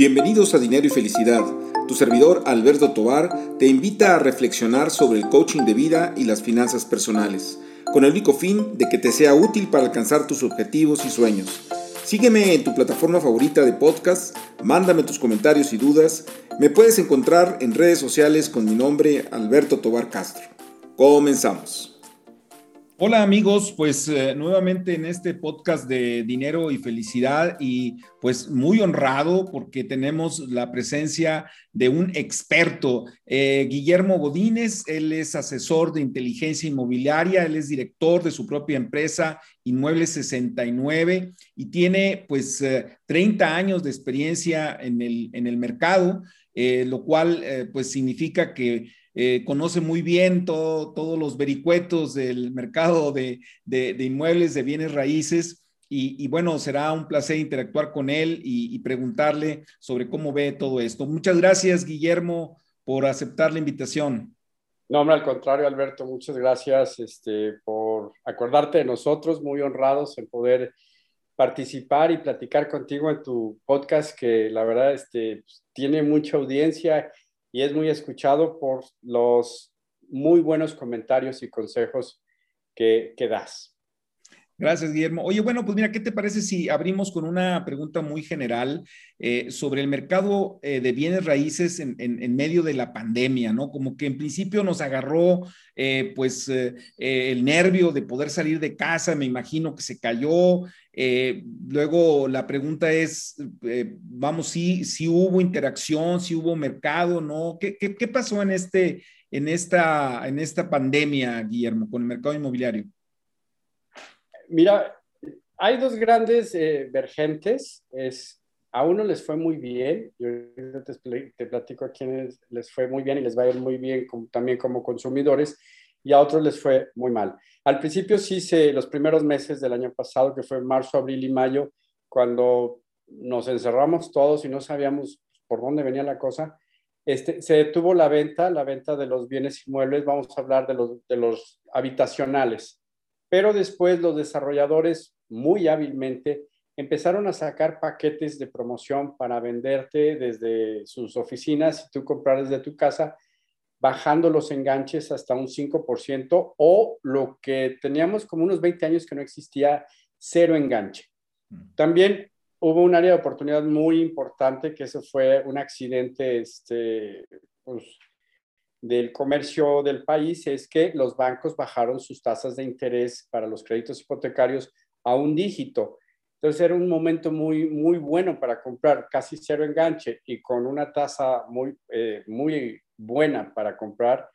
Bienvenidos a Dinero y Felicidad. Tu servidor Alberto Tobar te invita a reflexionar sobre el coaching de vida y las finanzas personales, con el único fin de que te sea útil para alcanzar tus objetivos y sueños. Sígueme en tu plataforma favorita de podcast, mándame tus comentarios y dudas. Me puedes encontrar en redes sociales con mi nombre Alberto Tobar Castro. Comenzamos. Hola amigos, pues eh, nuevamente en este podcast de dinero y felicidad y pues muy honrado porque tenemos la presencia de un experto, eh, Guillermo Godínez, él es asesor de inteligencia inmobiliaria, él es director de su propia empresa Inmuebles 69 y tiene pues 30 eh, años de experiencia en el, en el mercado, lo cual pues significa que eh, conoce muy bien todos los vericuetos del mercado de, inmuebles, de bienes raíces. Y, bueno, será un placer interactuar con él y, preguntarle sobre cómo ve todo esto. Muchas gracias, Guillermo, por aceptar la invitación. No, hombre, al contrario, Alberto, muchas gracias este, por acordarte de nosotros, muy honrados en poder participar y platicar contigo en tu podcast, que la verdad este, pues, tiene mucha audiencia y es muy escuchado por los muy buenos comentarios y consejos que, das. Gracias, Guillermo. Oye, bueno, pues mira, ¿qué te parece si abrimos con una pregunta muy general eh, sobre el mercado eh, de bienes raíces en, medio de la pandemia, ¿no? Como que en principio nos agarró, eh, pues, el nervio de poder salir de casa, me imagino que se cayó. luego la pregunta es, vamos, si, si hubo interacción, si hubo mercado, ¿no? ¿Qué, qué, qué pasó en, este, en, esta, en esta pandemia, Guillermo, con el mercado inmobiliario? Mira, hay dos grandes eh, vergentes. Es, a uno les fue muy bien, yo te, platico a quienes les fue muy bien y les va a ir muy bien también como consumidores, y a otros les fue muy mal. Al principio sí, se, los primeros meses del año pasado, que fue marzo, abril y mayo, cuando nos encerramos todos y no sabíamos por dónde venía la cosa, este, se detuvo la venta, la venta de los bienes inmuebles, vamos a hablar de los habitacionales. Pero después los desarrolladores muy hábilmente empezaron a sacar paquetes de promoción para venderte desde sus oficinas y tú comprar desde tu casa, bajando los enganches hasta un 5% o lo que teníamos como unos 20 años que no existía, cero enganche. Mm. También hubo un área de oportunidad muy importante, que eso fue un accidente este, pues, del comercio del país es que los bancos bajaron sus tasas de interés para los créditos hipotecarios a un dígito. Entonces era un momento muy, muy bueno para comprar, casi cero enganche y con una tasa muy, eh, muy buena para comprar,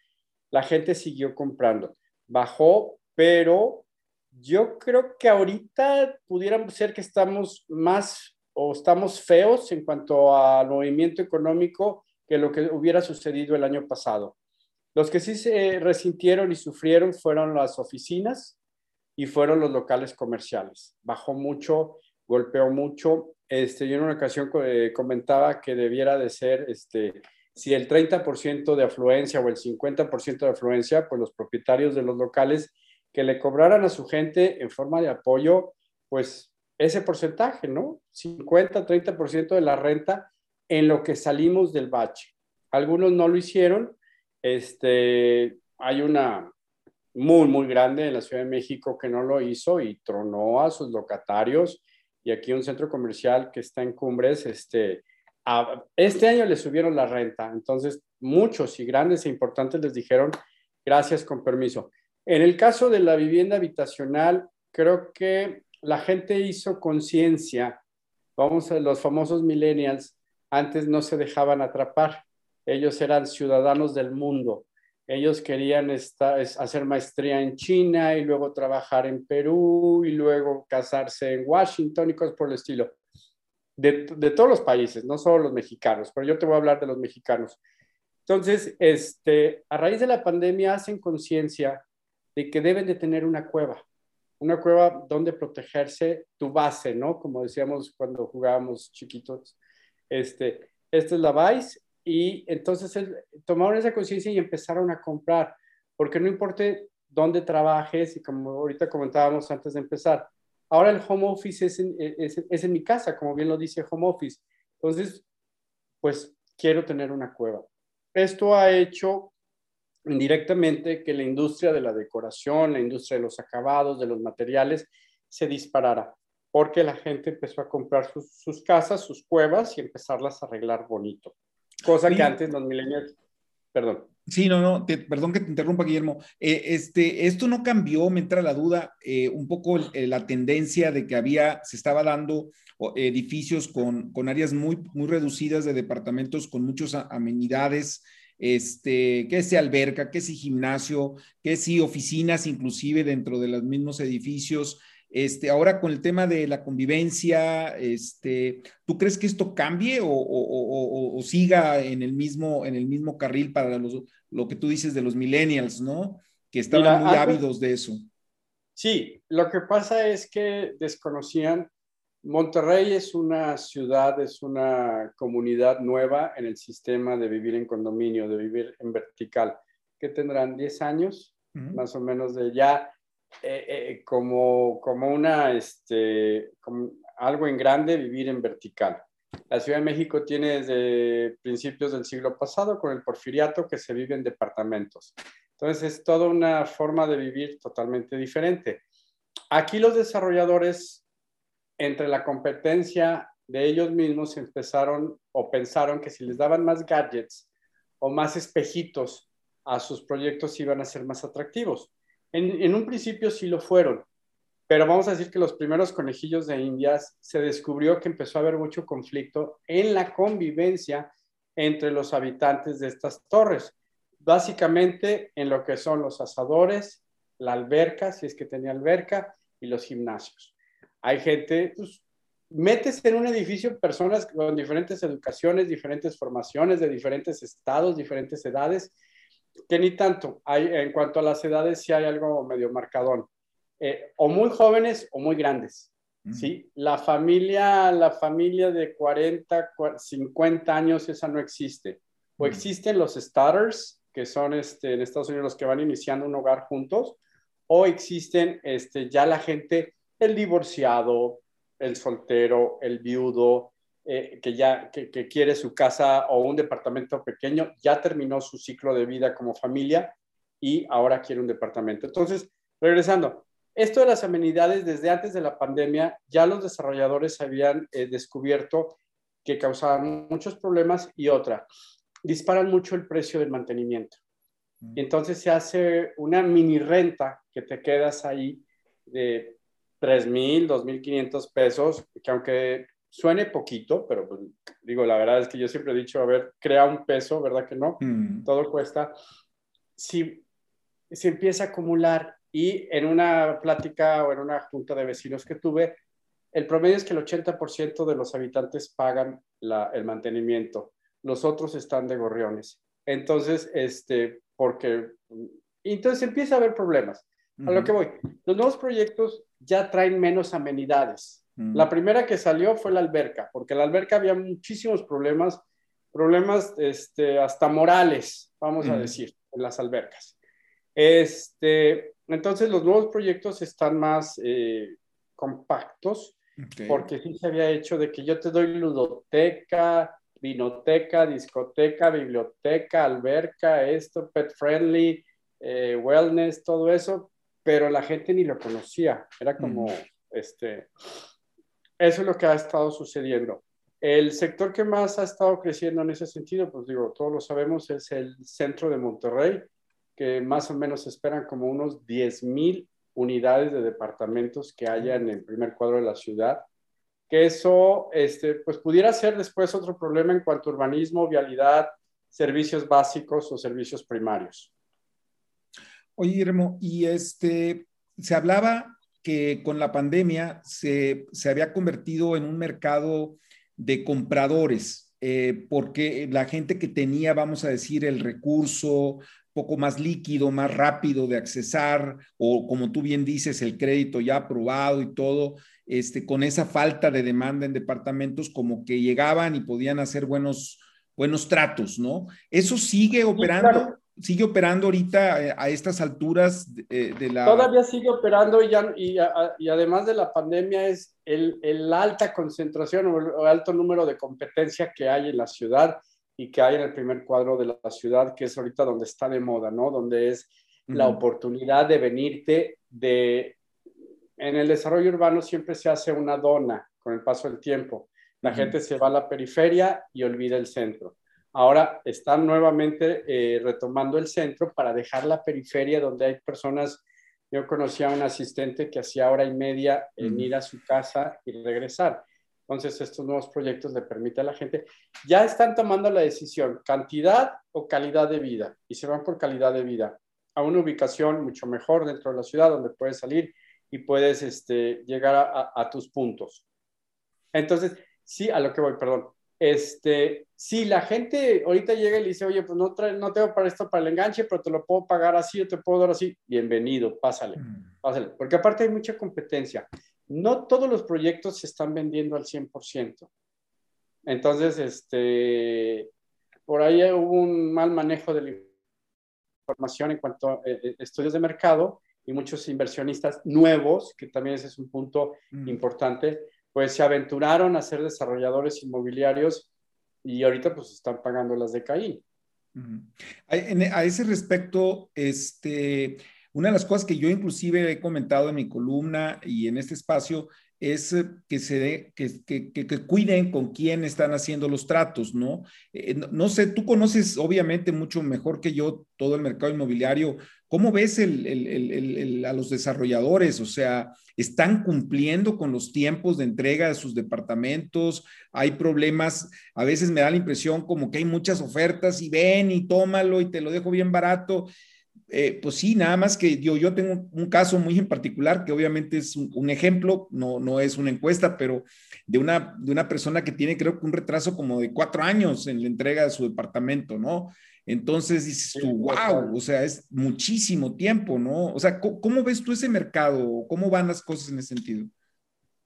la gente siguió comprando. Bajó, pero yo creo que ahorita pudiera ser que estamos más o estamos feos en cuanto al movimiento económico que lo que hubiera sucedido el año pasado. Los que sí se resintieron y sufrieron fueron las oficinas y fueron los locales comerciales. Bajó mucho, golpeó mucho. Este, yo en una ocasión eh, comentaba que debiera de ser, este, si el 30% de afluencia o el 50% de afluencia, pues los propietarios de los locales que le cobraran a su gente en forma de apoyo, pues ese porcentaje, ¿no? 50, 30% de la renta en lo que salimos del bache. Algunos no lo hicieron. Este, hay una muy, muy grande en la Ciudad de México que no lo hizo y tronó a sus locatarios. Y aquí un centro comercial que está en Cumbres, este, este año le subieron la renta. Entonces, muchos y grandes e importantes les dijeron, gracias con permiso. En el caso de la vivienda habitacional, creo que la gente hizo conciencia, vamos a los famosos millennials, antes no se dejaban atrapar, ellos eran ciudadanos del mundo, ellos querían hacer maestría en China y luego trabajar en Perú y luego casarse en Washington y cosas por el estilo. De, de, todos los países, no solo los mexicanos, pero yo te voy a hablar de los mexicanos. Entonces, este, a raíz de la pandemia hacen conciencia de que deben de tener una cueva, una cueva donde protegerse tu base, ¿no? Como decíamos cuando jugábamos chiquitos. Este, esta es la base y entonces tomaron esa conciencia y empezaron a comprar, porque no importa dónde trabajes y como ahorita comentábamos antes de empezar, ahora el home office es en, es, es en mi casa, como bien lo dice home office. Entonces, pues quiero tener una cueva. Esto ha hecho indirectamente que la industria de la decoración, la industria de los acabados, de los materiales, se disparara, porque la gente empezó a comprar sus, casas, sus cuevas y empezarlas a arreglar bonito. Cosa que antes los millennials, perdón. Sí, no, no, perdón que te interrumpa, Guillermo. Eh, este, esto no cambió, me entra la duda, eh, un poco la tendencia de que había, se estaba dando edificios con, con, áreas muy, muy reducidas de departamentos con muchas amenidades, este, que si alberca, que si gimnasio, que si oficinas inclusive dentro de los mismos edificios. Este, ahora con el tema de la convivencia, este, ¿tú crees que esto cambie o, siga en el, mismo, en el mismo carril para lo que tú dices de los millennials, ¿no? Que estaban muy ávidos de eso. Sí, lo que pasa es que desconocían, Monterrey es una ciudad, es una comunidad nueva en el sistema de vivir en condominio, de vivir en vertical, que tendrán 10 años, más o menos de ya eh, eh, como, como una, este, como algo en grande, vivir en vertical. La Ciudad de México tiene desde principios del siglo pasado con el porfiriato que se vive en departamentos. Entonces es toda una forma de vivir totalmente diferente. Aquí los desarrolladores, entre la competencia de ellos mismos, empezaron o pensaron que si les daban más gadgets o más espejitos a sus proyectos iban a ser más atractivos. En, un principio sí lo fueron, pero vamos a decir que los primeros conejillos de Indias se descubrió que empezó a haber mucho conflicto en la convivencia entre los habitantes de estas torres, básicamente en lo que son los asadores, la alberca, si es que tenía alberca, y los gimnasios. Hay gente, pues, metes en un edificio personas con diferentes educaciones, diferentes formaciones, de diferentes estados, diferentes edades, que ni tanto. Hay, en cuanto a las edades, sí hay algo medio marcadón. Eh, o muy jóvenes o muy grandes. Mm. ¿sí? La familia, la familia de 40, 50 años, esa no existe. O mm. existen los starters, que son este, en Estados Unidos los que van iniciando un hogar juntos, o existen este, ya la gente, el divorciado, el soltero, el viudo, eh, que ya que, quiere su casa o un departamento pequeño, ya terminó su ciclo de vida como familia y ahora quiere un departamento. Entonces, regresando, esto de las amenidades desde antes de la pandemia, ya los desarrolladores habían eh, descubierto que causaban muchos problemas y otra, disparan mucho el precio del mantenimiento. Y entonces se hace una mini renta que te quedas ahí de 3.000, 2.500 pesos, que aunque suene poquito, pero pues, digo, la verdad es que yo siempre he dicho, a ver, crea un peso, ¿verdad que no? Mm. Todo cuesta. Si se empieza a acumular y en una plática o en una junta de vecinos que tuve, el promedio es que el 80% de los habitantes pagan el mantenimiento, los otros están de gorriones. Entonces, este, porque, entonces empieza a haber problemas. A lo que voy, los nuevos proyectos ya traen menos amenidades. La primera que salió fue la alberca, porque la alberca había muchísimos problemas, problemas este, hasta morales, vamos a decir, en las albercas. Este, entonces los nuevos proyectos están más eh, compactos, porque sí se había hecho de que yo te doy ludoteca, vinoteca, discoteca, biblioteca, alberca, esto, pet friendly, eh, wellness, todo eso, pero la gente ni lo conocía. Era como, este, eso es lo que ha estado sucediendo. El sector que más ha estado creciendo en ese sentido, pues digo, todos lo sabemos, es el centro de Monterrey, que más o menos esperan como unos 10 mil unidades de departamentos que haya en el primer cuadro de la ciudad. Que eso, este, pues pudiera ser después otro problema en cuanto a urbanismo, vialidad, servicios básicos o servicios primarios. Oye, Guillermo, y este, se hablaba que con la pandemia se, había convertido en un mercado de compradores, eh, porque la gente que tenía, vamos a decir, el recurso poco más líquido, más rápido de accesar, o como tú bien dices, el crédito ya aprobado y todo, este, con esa falta de demanda en departamentos, como que llegaban y podían hacer buenos, buenos tratos, ¿no? ¿Eso sigue operando? Sigue operando ahorita eh, a estas alturas de, la... Todavía sigue operando y, ya, y, además de la pandemia es el, el alta concentración o el alto número de competencia que hay en la ciudad y que hay en el primer cuadro de la ciudad, que es ahorita donde está de moda, ¿no? Donde es la oportunidad de venirte de... En el desarrollo urbano siempre se hace una dona con el paso del tiempo. La gente se va a la periferia y olvida el centro. Ahora están nuevamente eh, retomando el centro para dejar la periferia donde hay personas. Yo conocía a un asistente que hacía hora y media en ir a su casa y regresar. Entonces, estos nuevos proyectos le permiten a la gente, ya están tomando la decisión, cantidad o calidad de vida, y se van por calidad de vida a una ubicación mucho mejor dentro de la ciudad donde puedes salir y puedes este, llegar a, tus puntos. Entonces, sí, a lo que voy, perdón. Este, si la gente ahorita llega y le dice, oye, pues no, no tengo para esto para el enganche, pero te lo puedo pagar así o te puedo dar así, bienvenido, pásale, mm. pásale. Porque aparte hay mucha competencia. No todos los proyectos se están vendiendo al 100%. Entonces, este, por ahí hubo un mal manejo del información en cuanto a eh, eh, estudios de mercado y muchos inversionistas nuevos, que también ese es un punto mm. importante, pues se aventuraron a ser desarrolladores inmobiliarios y ahorita pues están pagando las de Caín. A ese respecto, este, una de las cosas que yo inclusive he comentado en mi columna y en este espacio es eh, que, se que, que, que, cuiden con quién están haciendo los tratos, ¿no? Eh, ¿no? sé, tú conoces obviamente mucho mejor que yo todo el mercado inmobiliario. ¿Cómo ves el, el, a los desarrolladores? O sea, ¿están cumpliendo con los tiempos de entrega de sus departamentos? Hay problemas, a veces me da la impresión como que hay muchas ofertas y ven y tómalo y te lo dejo bien barato eh, pues sí, nada más que yo, yo tengo un caso muy en particular que obviamente es un, ejemplo, no, no es una encuesta, pero de una, de una persona que tiene creo que un retraso como de cuatro años en la entrega de su departamento, ¿no? Entonces dices tú, wow, o sea, es muchísimo tiempo, ¿no? O sea, ¿cómo, ves tú ese mercado? ¿Cómo van las cosas en ese sentido?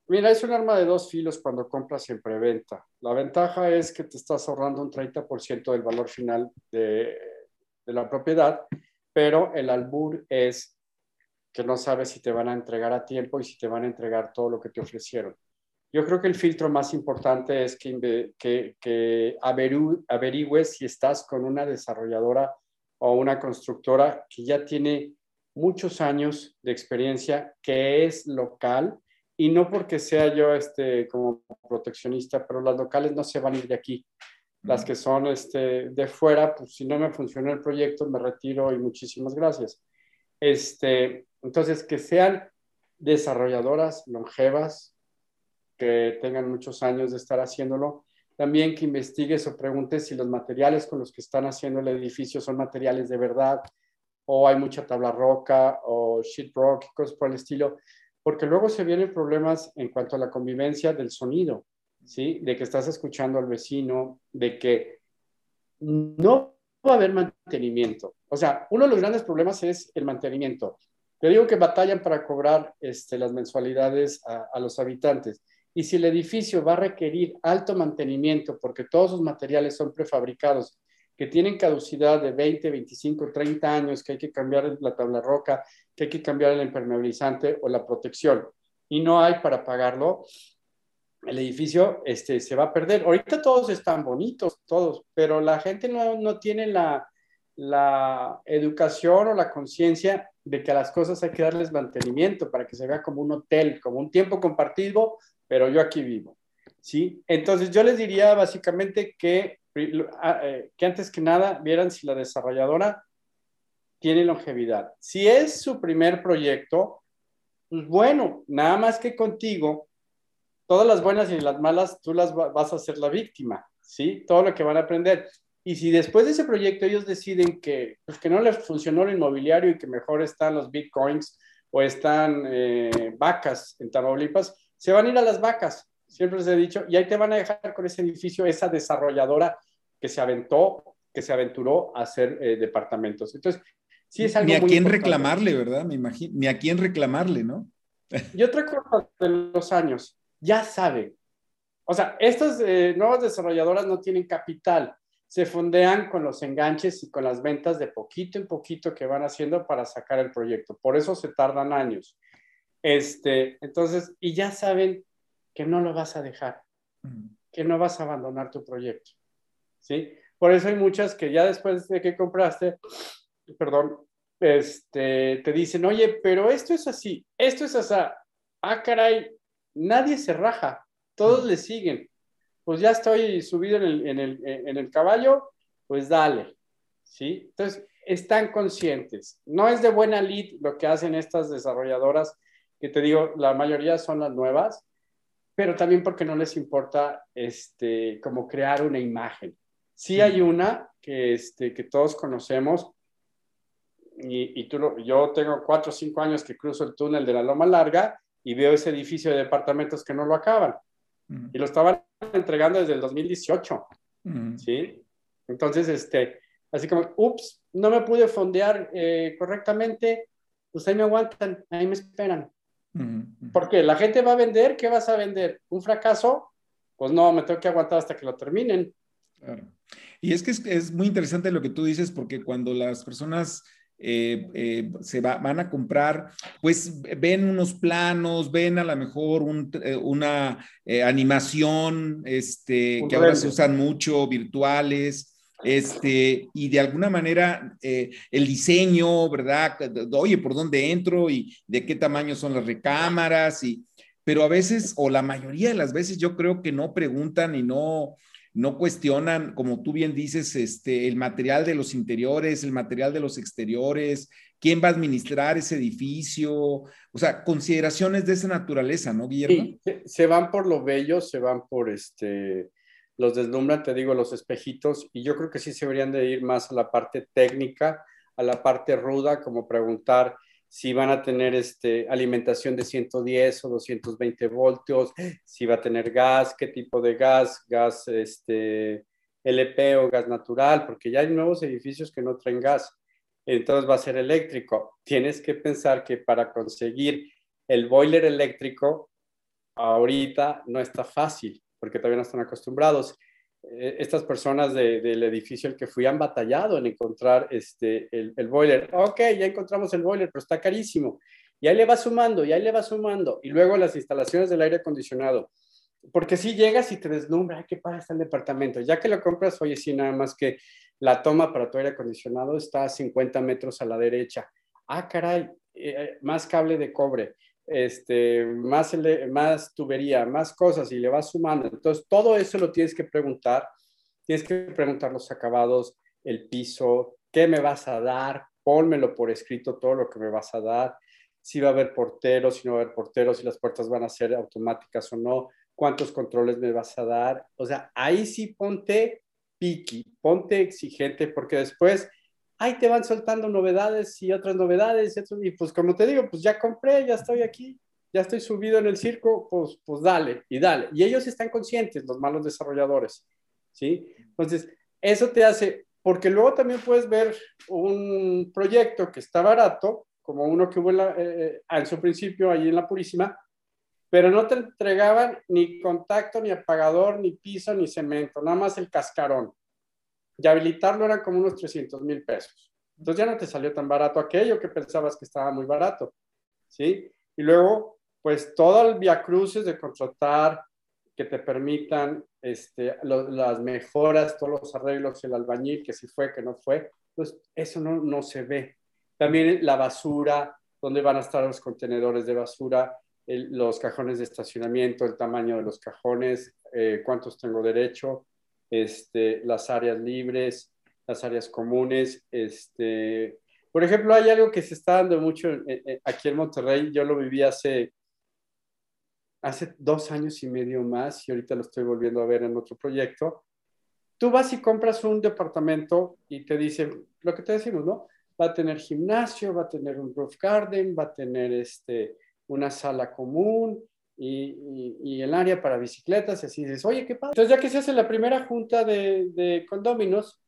Mira, es un arma de dos filos cuando compras en preventa. La ventaja es que te estás ahorrando un 30% del valor final de, de la propiedad pero el albur es que no sabes si te van a entregar a tiempo y si te van a entregar todo lo que te ofrecieron. Yo creo que el filtro más importante es que, que, que averigües si estás con una desarrolladora o una constructora que ya tiene muchos años de experiencia, que es local, y no porque sea yo este, como proteccionista, pero las locales no se van a ir de aquí. Las que son este, de fuera, pues si no me funcionó el proyecto, me retiro y muchísimas gracias. Este, entonces, que sean desarrolladoras longevas, que tengan muchos años de estar haciéndolo. También que investigues o preguntes si los materiales con los que están haciendo el edificio son materiales de verdad o hay mucha tabla roca o sheet rock, cosas por el estilo, porque luego se vienen problemas en cuanto a la convivencia del sonido. ¿sí? De que estás escuchando al vecino, de que no va a haber mantenimiento. O sea, uno de los grandes problemas es el mantenimiento. Yo digo que batallan para cobrar este, las mensualidades a, los habitantes. Y si el edificio va a requerir alto mantenimiento porque todos sus materiales son prefabricados, que tienen caducidad de 20, 25, 30 años, que hay que cambiar la tabla roca, que hay que cambiar el impermeabilizante o la protección, y no hay para pagarlo, el edificio este, se va a perder. Ahorita todos están bonitos, todos, pero la gente no, no tiene la, la educación o la conciencia de que a las cosas hay que darles mantenimiento para que se vea como un hotel, como un tiempo compartido, pero yo aquí vivo. ¿sí? Entonces yo les diría básicamente que, ah, eh, que antes que nada vieran si la desarrolladora tiene longevidad. Si es su primer proyecto, pues bueno, nada más que contigo todas las buenas y las malas, tú las vas a ser la víctima, ¿sí? Todo lo que van a aprender. Y si después de ese proyecto ellos deciden que, pues, que no les funcionó el inmobiliario y que mejor están los bitcoins o están eh, vacas en Tamaulipas, se van a ir a las vacas, siempre les he dicho, y ahí te van a dejar con ese edificio, esa desarrolladora que se aventó, que se aventuró a hacer eh, departamentos. Entonces, sí es algo Ni a quién reclamarle, ¿verdad? Me imagino, ni a quién reclamarle, ¿no? Y otra cosa de los años, ya saben. O sea, estas eh, nuevas desarrolladoras no tienen capital, se fondean con los enganches y con las ventas de poquito en poquito que van haciendo para sacar el proyecto. Por eso se tardan años. Este, entonces, y ya saben que no lo vas a dejar, que no vas a abandonar tu proyecto. ¿Sí? Por eso hay muchas que ya después de que compraste, perdón, este, te dicen, oye, pero esto es así, esto es así. Ah, caray, nadie se raja, todos le siguen pues ya estoy subido en el, en el, en el caballo, pues dale, ¿sí? Entonces, están conscientes. No es de buena lead lo que hacen estas desarrolladoras, que te digo, la mayoría son las nuevas, pero también porque no les importa este, como crear una imagen. Sí hay una que, este, que todos conocemos, y, y tú yo tengo cuatro o cinco años que cruzo el túnel de la Loma Larga y veo ese edificio de departamentos que no lo acaban. Y lo estaban entregando desde el 2018. ¿Sí? Entonces, este, así como, ups, no me pude fondear eh, correctamente, pues ahí me aguantan, ahí me esperan. Porque la gente va a vender, ¿qué vas a vender? ¿Un fracaso? Pues no, me tengo que aguantar hasta que lo terminen. Claro. Y es que es, es muy interesante lo que tú dices, porque cuando las personas eh, eh, se van a comprar, pues ven unos planos, ven a lo mejor eh, una animación este, que ahora se usan mucho, virtuales. Este, y de alguna manera el diseño, ¿verdad? Oye, ¿por dónde entro? Y de qué tamaño son las recámaras, y, pero a veces, o la mayoría de las veces, yo creo que no preguntan y no, no cuestionan, como tú bien dices, este, el material de los interiores, el material de los exteriores, quién va a administrar ese edificio, o sea, consideraciones de esa naturaleza, ¿no, Guillermo? Sí, se van por lo bello, se van por este, los deslumbran, te digo, los espejitos, y yo creo que sí se deberían de ir más a la parte técnica, a la parte ruda, como preguntar, si van a tener este, alimentación de 110 o 220 voltios, si va a tener gas, qué tipo de gas, gas este, LP o gas natural, porque ya hay nuevos edificios que no traen gas, entonces va a ser eléctrico. Tienes que pensar que para conseguir el boiler eléctrico, ahorita no está fácil, porque todavía no están acostumbrados. Eh, estas personas del edificio al que fui han batallado en encontrar este, el, el, boiler. Ok, ya encontramos el boiler, pero está carísimo. Y ahí le va sumando, y ahí le va sumando. Y luego las instalaciones del aire acondicionado. Porque si llegas y te deslumbra, ¿qué pasa está el departamento? Ya que lo compras, oye, sí, nada más que la toma para tu aire acondicionado está a 50 metros a la derecha. Ah, caray, eh, más cable de cobre este, más, más tubería, más cosas y le vas sumando. Entonces, todo eso lo tienes que preguntar. Tienes que preguntar los acabados, el piso, qué me vas a dar, pónmelo por escrito todo lo que me vas a dar, si va a haber porteros, si no va a haber porteros, si las puertas van a ser automáticas o no, cuántos controles me vas a dar. O sea, ahí sí ponte piqui, ponte exigente, porque después ahí te van soltando novedades y otras novedades, y, pues como te digo, pues ya compré, ya estoy aquí, ya estoy subido en el circo, pues, pues dale y dale. Y ellos están conscientes, los malos desarrolladores, ¿sí? Entonces, eso te hace, porque luego también puedes ver un proyecto que está barato, como uno que hubo en, eh, eh, en su principio ahí en la Purísima, pero no te entregaban ni contacto, ni apagador, ni piso, ni cemento, nada más el cascarón y habilitarlo era como unos 300 mil pesos. Entonces ya no te salió tan barato aquello que pensabas que estaba muy barato, ¿sí? Y luego, pues todo el via cruces de contratar que te permitan este, las mejoras, todos los arreglos, el albañil, que si fue, que no fue, pues eso no, no se ve. También la basura, dónde van a estar los contenedores de basura, los cajones de estacionamiento, el tamaño de los cajones, eh, cuántos tengo derecho, este, las áreas libres, las áreas comunes. Este, por ejemplo, hay algo que se está dando mucho aquí en Monterrey. Yo lo viví hace, hace dos años y medio más y ahorita lo estoy volviendo a ver en otro proyecto. Tú vas y compras un departamento y te dicen lo que te decimos, ¿no? Va a tener gimnasio, va a tener un roof garden, va a tener este, una sala común, y, el área para bicicletas, y así dices, oye, qué padre. Entonces, ya que se hace la primera junta de, de condóminos,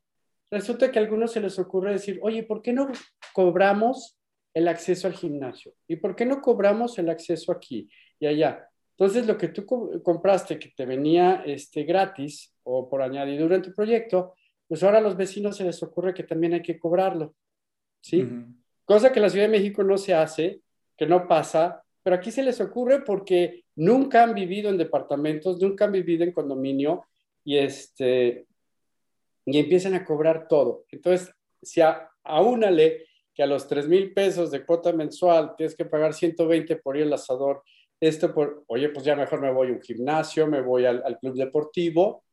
resulta que a algunos se les ocurre decir, oye, ¿por qué no cobramos el acceso al gimnasio? ¿Y por qué no cobramos el acceso aquí y allá? Entonces, lo que tú compraste que te venía este, gratis o por añadidura en tu proyecto, pues ahora a los vecinos se les ocurre que también hay que cobrarlo, ¿sí? Cosa que en la Ciudad de México no se hace, que no pasa, pero aquí se les ocurre porque nunca han vivido en departamentos, nunca han vivido en condominio y, este, y empiezan a cobrar todo. Entonces, si a, aúnale que a los 3 mil pesos de cuota mensual tienes que pagar 120 por ir al asador, esto por, oye, pues ya mejor me voy a un gimnasio, me voy al, club deportivo.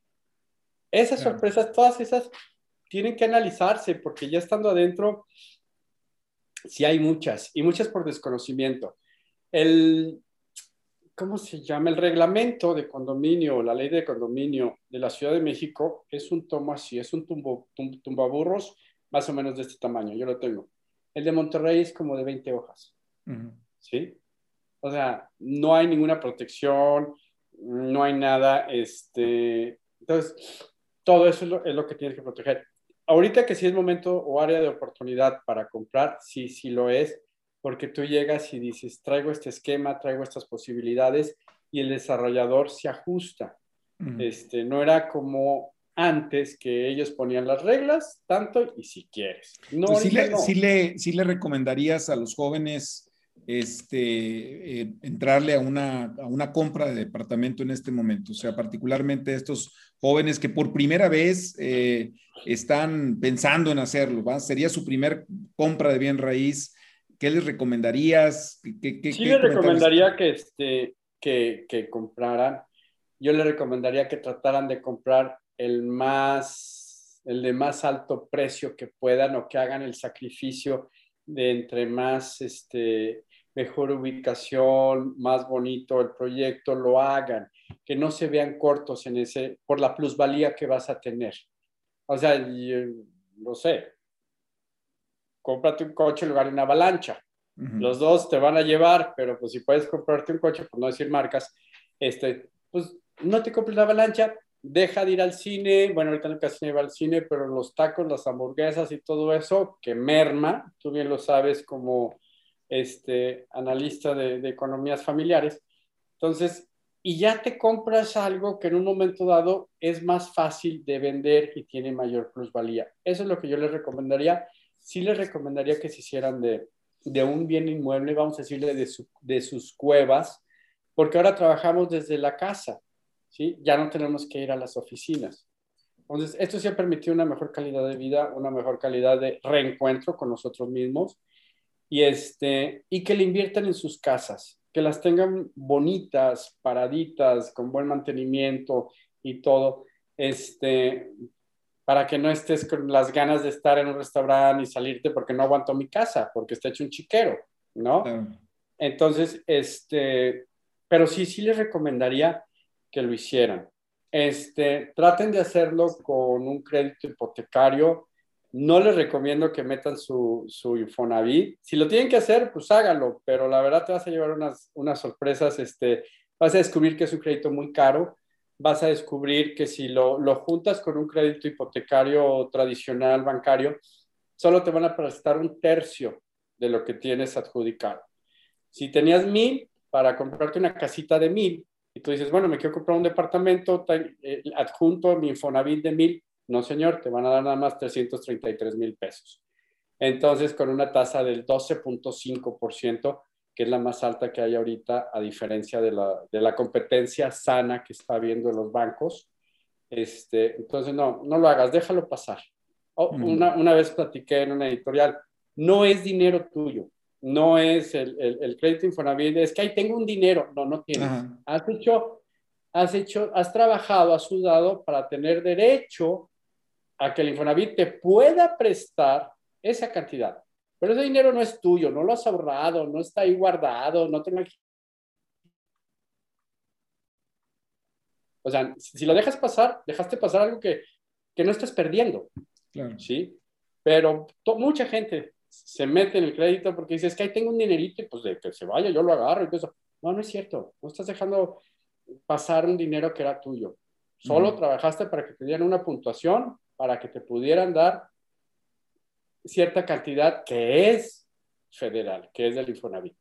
Esas sorpresas, todas esas, tienen que analizarse porque ya estando adentro, sí hay muchas, y muchas por desconocimiento. El, ¿cómo se llama? El reglamento de condominio, la ley de condominio de la Ciudad de México es un tomo así, es un tumbo, tumbaburros más o menos de este tamaño, yo lo tengo. El de Monterrey es como de 20 hojas, ¿sí? O sea, no hay ninguna protección, no hay nada, este, entonces, todo eso es lo, es lo que tienes que proteger. Ahorita que sí es momento o área de oportunidad para comprar, sí, sí lo es, porque tú llegas y dices, traigo este esquema, traigo estas posibilidades y el desarrollador se ajusta. este, no era como antes que ellos ponían las reglas, tanto y si quieres. No, pues sí, le, sí, le, recomendarías a los jóvenes este, eh, entrarle a una, a una compra de departamento en este momento, o sea, particularmente estos jóvenes que por primera vez eh, están pensando en hacerlo, ¿va? Sería su primer compra de bien raíz. ¿Qué les recomendarías? ¿Qué, sí, les recomendaría que, este, que, que compraran. Yo les recomendaría que trataran de comprar el más, el de más alto precio que puedan o que hagan el sacrificio de entre más, este, mejor ubicación, más bonito el proyecto, lo hagan, que no se vean cortos en ese, por la plusvalía que vas a tener. O sea, no sé, cómprate un coche en lugar de una avalancha. Los dos te van a llevar, pero pues si puedes comprarte un coche, por no decir marcas, este, pues no te compres la avalancha, deja de ir al cine, bueno, ahorita casi no iba al cine, pero los tacos, las hamburguesas y todo eso, que merma, tú bien lo sabes como este, analista de, de economías familiares. Entonces, y ya te compras algo que en un momento dado es más fácil de vender y tiene mayor plusvalía. Eso es lo que yo les recomendaría. Sí les recomendaría que se hicieran de, de un bien inmueble, vamos a decirle de, sus cuevas, porque ahora trabajamos desde la casa. ¿sí? Ya no tenemos que ir a las oficinas. Entonces, esto sí ha permitido una mejor calidad de vida, una mejor calidad de reencuentro con nosotros mismos y, este, y que le inviertan en sus casas, que las tengan bonitas, paraditas, con buen mantenimiento y todo, este, para que no estés con las ganas de estar en un restaurante y salirte porque no aguanto mi casa, porque está hecho un chiquero, ¿no? Entonces, este, pero sí, sí les recomendaría que lo hicieran. Este, traten de hacerlo con un crédito hipotecario. No les recomiendo que metan su, su Infonavit. Si lo tienen que hacer, pues háganlo, pero la verdad te vas a llevar unas, unas sorpresas. Este, vas a descubrir que es un crédito muy caro. Vas a descubrir que si lo, lo juntas con un crédito hipotecario tradicional bancario, solo te van a prestar un tercio de lo que tienes adjudicado. Si tenías mil para comprarte una casita de mil, y tú dices, bueno, me quiero comprar un departamento eh, adjunto mi Infonavit de mil. No, señor, te van a dar nada más 333 mil pesos. Entonces, con una tasa del 12.5%, que es la más alta que hay ahorita, a diferencia de la, de la competencia sana que está habiendo en los bancos. Este, entonces, no, no lo hagas, déjalo pasar. una, una vez platiqué en una editorial, no es dinero tuyo, no es el, el, crédito Infonavit, es que ahí tengo un dinero. No, no tienes. Has hecho, has hecho, has trabajado, has sudado para tener derecho a que el Infonavit te pueda prestar esa cantidad. Pero ese dinero no es tuyo, no lo has ahorrado, no está ahí guardado, no tengo O sea, si lo dejas pasar, dejaste pasar algo que, que no estás perdiendo. ¿Sí? Pero mucha gente se mete en el crédito porque dice, es que ahí tengo un dinerito y pues de que se vaya, yo lo agarro y todo eso. No, no es cierto. No estás dejando pasar un dinero que era tuyo. Solo trabajaste para que te dieran una puntuación, para que te pudieran dar cierta cantidad que es federal, que es del Infonavit.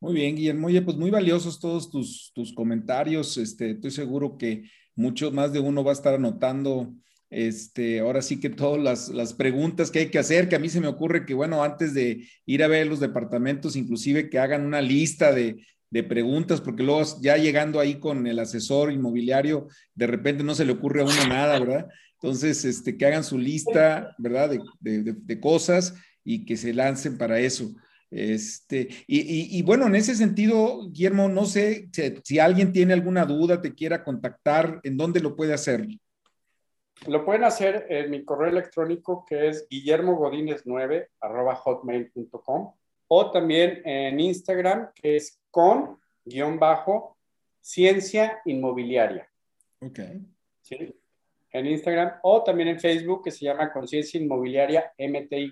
Muy bien, Guillermo. Oye, pues muy valiosos todos tus, tus comentarios. Este, estoy seguro que mucho más de uno va a estar anotando Este, ahora sí que todas las, las, preguntas que hay que hacer, que a mí se me ocurre que, bueno, antes de ir a ver los departamentos, inclusive que hagan una lista de, de preguntas, porque luego ya llegando ahí con el asesor inmobiliario, de repente no se le ocurre a uno nada, ¿verdad? Entonces, este, que hagan su lista, ¿verdad? De, de, de cosas y que se lancen para eso. Este, y, y, bueno, en ese sentido, Guillermo, no sé si, si, alguien tiene alguna duda, te quiera contactar, ¿en dónde lo puede hacer? Lo pueden hacer en mi correo electrónico que es guillermogodines9 arroba hotmail.com o también en Instagram que es con guion bajo ciencia inmobiliaria. Ok. ¿Sí? En Instagram o también en Facebook que se llama Conciencia Inmobiliaria MTY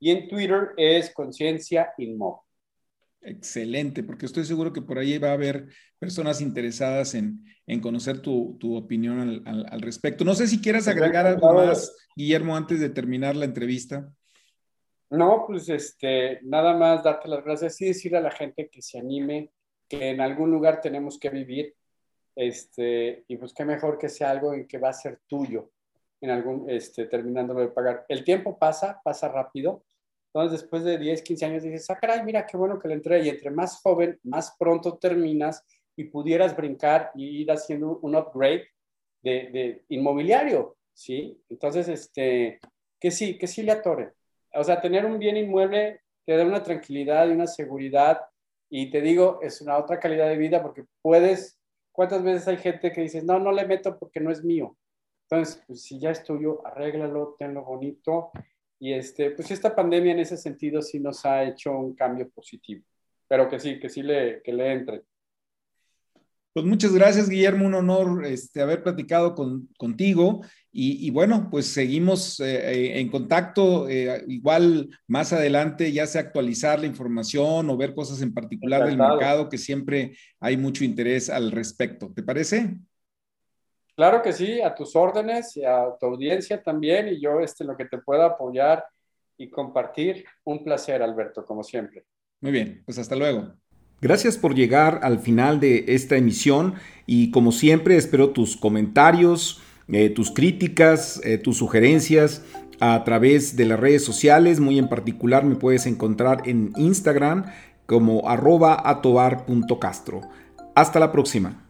y en Twitter es Conciencia Inmo. Excelente, porque estoy seguro que por ahí va a haber personas interesadas en, en conocer tu, tu opinión al, al, al, respecto. No sé si quieras agregar algo más, Guillermo, antes de terminar la entrevista. No, pues este, nada más darte las gracias y decirle a la gente que se anime, que en algún lugar tenemos que vivir, este, y pues qué mejor que sea algo en que va a ser tuyo, en algún, este, terminándolo de pagar. El tiempo pasa, pasa rápido. Entonces, después de 10, 15 años, dices, ah, caray, mira qué bueno que le entré. Y entre más joven, más pronto terminas y pudieras brincar y ir haciendo un upgrade de, de inmobiliario, ¿sí? Entonces, este, que sí, que sí le atore. O sea, tener un bien inmueble te da una tranquilidad y una seguridad. Y te digo, es una otra calidad de vida porque puedes, ¿cuántas veces hay gente que dice, no, no le meto porque no es mío? Entonces, pues, si ya es tuyo, arréglalo, tenlo bonito. Y este, pues esta pandemia en ese sentido sí nos ha hecho un cambio positivo, pero que sí, que sí le, que le entre. Pues muchas gracias, Guillermo. Un honor este, haber platicado con, contigo. Y, y, bueno, pues seguimos eh, en contacto. Eh, igual más adelante, ya sea actualizar la información o ver cosas en particular Encantado. del mercado, que siempre hay mucho interés al respecto. ¿Te parece? Claro que sí, a tus órdenes y a tu audiencia también, y yo este, lo que te pueda apoyar y compartir. Un placer, Alberto, como siempre. Muy bien, pues hasta luego. Gracias por llegar al final de esta emisión y como siempre espero tus comentarios, eh, tus críticas, eh, tus sugerencias a través de las redes sociales. Muy en particular me puedes encontrar en Instagram como arroba atobar.castro. Hasta la próxima.